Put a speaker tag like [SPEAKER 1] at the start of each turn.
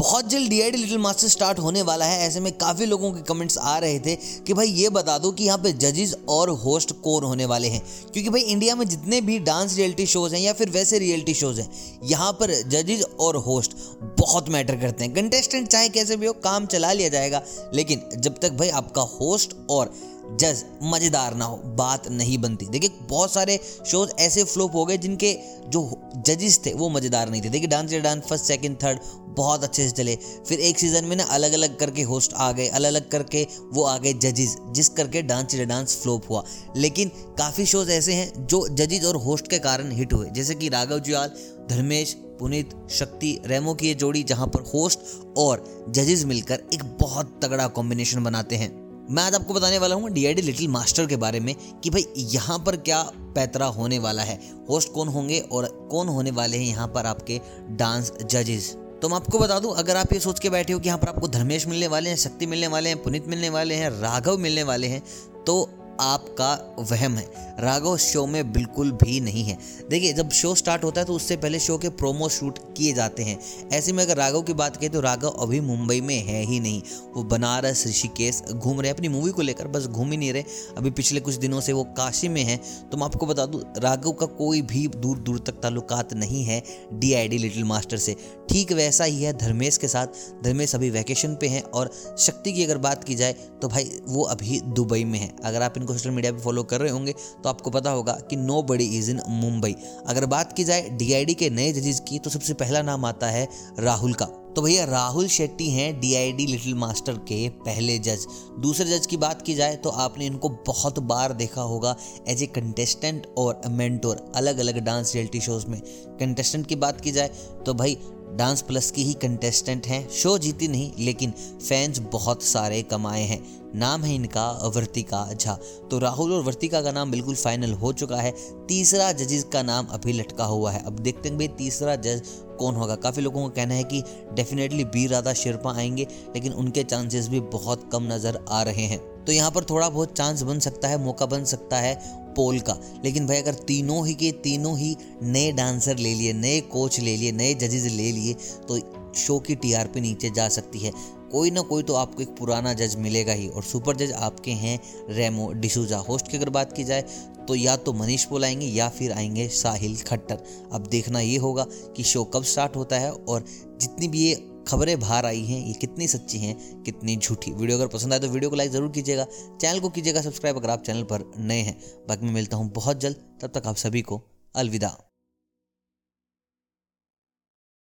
[SPEAKER 1] बहुत जल्द D I D little master start होने वाला है। ऐसे में काफ़ी लोगों के कमेंट्स आ रहे थे कि भाई ये बता दो कि यहाँ पे जजेस और होस्ट कौन होने वाले हैं। क्योंकि भाई इंडिया में जितने भी डांस रियलिटी शोज़ हैं या फिर वैसे रियलिटी शोज़ हैं, यहाँ पर जजेस और होस्ट बहुत मैटर करते हैं। कंटेस्टेंट चाहे कैसे भी हो, काम चला लिया जाएगा। लेकिन जब तक भाई आपका होस्ट और जज, मज़ेदार ना हो, बात नहीं बनती। देखिए, बहुत सारे शोज़ ऐसे फ्लोप हो गए जिनके जो जजेस थे, वो मज़ेदार नहीं थे। देखिए, डांस या डांस फ़र्स्ट सेकंड थर्ड बहुत अच्छे से चले। फिर एक सीज़न में ना अलग अलग करके होस्ट आ गए अलग अलग करके वो आ गए जजेस जिस करके डांस या डांस फ्लोप हुआ। लेकिन काफ़ी शोज़ ऐसे हैं जो जजेस और होस्ट के कारण हिट हुए। जैसे कि राघव जुयाल, धर्मेश, पुनीत, शक्ति, रेमो की ये जोड़ी, जहाँ पर होस्ट और जजेस मिलकर एक बहुत तगड़ा कॉम्बिनेशन बनाते हैं। मैं आज आपको बताने वाला हूँ डी लिटिल मास्टर के बारे में कि भाई यहाँ पर क्या पैतरा होने वाला है। होस्ट कौन होंगे और कौन होने वाले हैं यहाँ पर आपके डांस जजेस। तो मैं आपको बता दूँ, अगर आप ये सोच के बैठे हो कि यहाँ पर आपको धर्मेश मिलने वाले हैं, शक्ति मिलने वाले हैं, पुनित मिलने वाले हैं, राघव मिलने वाले हैं तो आपका वहम है। राघव शो में बिल्कुल भी नहीं है। देखिए, जब शो स्टार्ट होता है तो उससे पहले शो के प्रोमो शूट किए जाते हैं। ऐसे में अगर राघव की बात करें तो राघव अभी मुंबई में है ही नहीं। वो बनारस, ऋषिकेश घूम रहे अपनी मूवी को लेकर बस घूम ही नहीं रहे। अभी पिछले कुछ दिनों से वो काशी में हैं। तो मैं आपको बता दूँ, राघव का कोई भी दूर दूर तक ताल्लुकात नहीं है डी लिटिल मास्टर से। ठीक वैसा ही है धर्मेश के साथ। धर्मेश अभी वैकेशन पे हैं और शक्ति की अगर बात की जाए तो भाई वो अभी दुबई में है। अगर आप इनको सोशल मीडिया पे फॉलो कर रहे होंगे तो आपको पता होगा कि नो बड़ी इज़ इन मुंबई अगर बात की जाए डी के नए जजेस की तो सबसे पहला नाम आता है राहुल का. तो भैया, राहुल शेट्टी हैं डीआईडी लिटिल मास्टर के पहले जज दूसरे जज की बात की जाए तो आपने इनको बहुत बार देखा होगा एज ए कंटेस्टेंट और मेंटोर अलग अलग डांस रियलिटी शोज़ में. कंटेस्टेंट की बात की जाए तो भाई डांस प्लस की ही कंटेस्टेंट हैं। शो जीती नहीं, लेकिन फैंस बहुत सारे कमाए हैं। नाम है इनका वर्तिका झा। तो राहुल और वर्तिका का नाम बिल्कुल फाइनल हो चुका है। तीसरा जजेस का नाम अभी लटका हुआ है। अब देखते हैं भाई तीसरा जज कौन होगा। काफ़ी लोगों का कहना है कि डेफिनेटली बी राधा शेरपा आएँगे, लेकिन उनके चांसेस भी बहुत कम नज़र आ रहे हैं। तो यहाँ पर थोड़ा बहुत चांस बन सकता है, मौका बन सकता है पोल का। लेकिन भाई, अगर तीनों ही के तीनों ही नए डांसर ले लिए, नए कोच ले लिए, नए जजेज ले लिए तो शो की टीआरपी नीचे जा सकती है। कोई ना कोई तो आपको एक पुराना जज मिलेगा ही। और सुपर जज आपके हैं रेमो डिसूजा होस्ट की अगर बात की जाए तो या तो मनीष पोल आएँगे, या फिर आएँगे साहिल खट्टर। अब देखना ये होगा कि शो कब स्टार्ट होता है और जितनी भी ये खबरें बाहर आई हैं, ये कितनी सच्ची हैं, कितनी झूठी। वीडियो अगर पसंद आए तो वीडियो को लाइक ज़रूर कीजिएगा, चैनल को कीजिएगा सब्सक्राइब अगर आप चैनल पर नए हैं। बाकी मैं मिलता हूँ बहुत जल्द, तब तक आप सभी को अलविदा।